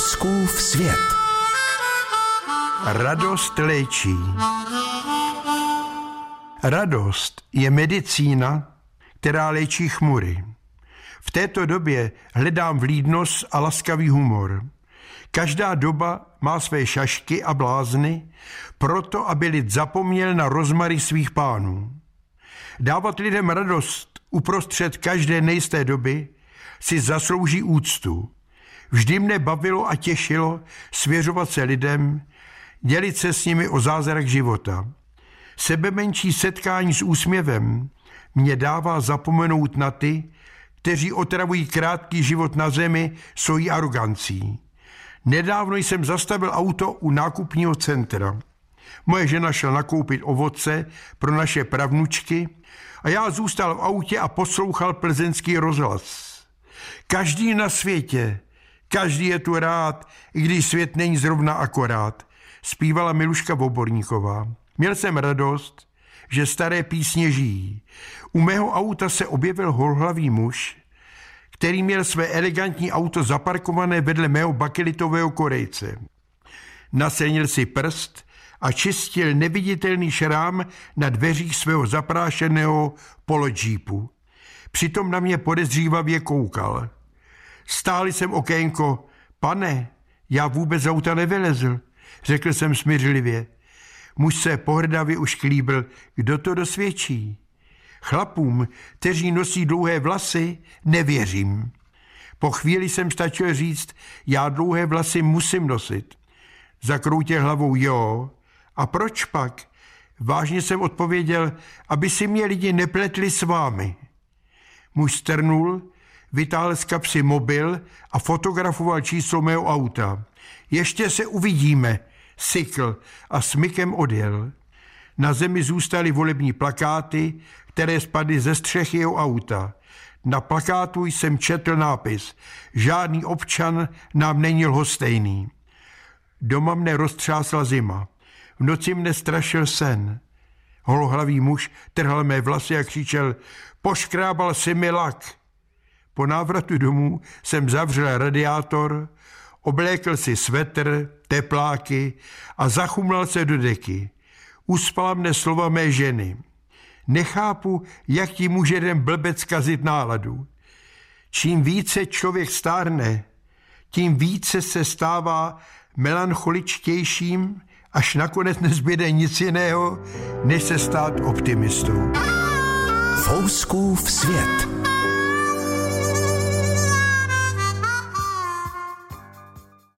Fouskův svět. Radost léčí. Radost je medicína, která léčí chmury. V této době hledám vlídnost a laskavý humor. Každá doba má své šašky a blázny, proto aby lid zapomněl na rozmary svých pánů. Dávat lidem radost uprostřed každé nejisté doby si zaslouží úctu. Vždy mne bavilo a těšilo svěřovat se lidem, dělit se s nimi o zázrak života. Sebe menší setkání s úsměvem mě dává zapomenout na ty, kteří otravují krátký život na zemi svojí arogancí. Nedávno jsem zastavil auto u nákupního centra. Moje žena šla nakoupit ovoce pro naše pravnučky a já zůstal v autě a poslouchal plzeňský rozhlas. Každý na světě, každý je tu rád, i když svět není zrovna akorát, zpívala Miluška Voborníková. Měl jsem radost, že staré písně žijí. U mého auta se objevil holhlavý muž, který měl své elegantní auto zaparkované vedle mého bakelitového korejce. Nasenil si prst a čistil neviditelný šrám na dveřích svého zaprášeného polodžípu. Přitom na mě podezřívavě koukal. Stáli jsem okénko, pane, já vůbec z auta nevylezl, řekl jsem smířlivě. Muž se pohrdavě už klíbil, kdo to dosvědčí. Chlapům, kteří nosí dlouhé vlasy, nevěřím. Po chvíli jsem stačil říct, já dlouhé vlasy musím nosit. Zakroutil hlavou jo. A proč pak? Vážně jsem odpověděl, aby si mě lidi nepletli s vámi. Muž strnul, vytáhl z kapsy mobil a fotografoval číslo mého auta. Ještě se uvidíme, sykl a smykem odjel. Na zemi zůstaly volební plakáty, které spadly ze střechy jeho auta. Na plakátu jsem četl nápis Žádný občan nám není lhostejný. Doma mne roztřásla zima. V noci mne strašil sen. Holohlavý muž trhal mé vlasy a křičel Poškrábal si mi lak. Po návratu domů jsem zavřel radiátor, oblékl si svetr, tepláky a zachumlal se do deky. Uspala mne slova mé ženy. Nechápu, jak ti může jeden blbec kazit náladu. Čím více člověk stárne, tím více se stává melancholičtějším, až nakonec nezbyde nic jiného, než se stát optimistou. Fouskův svět.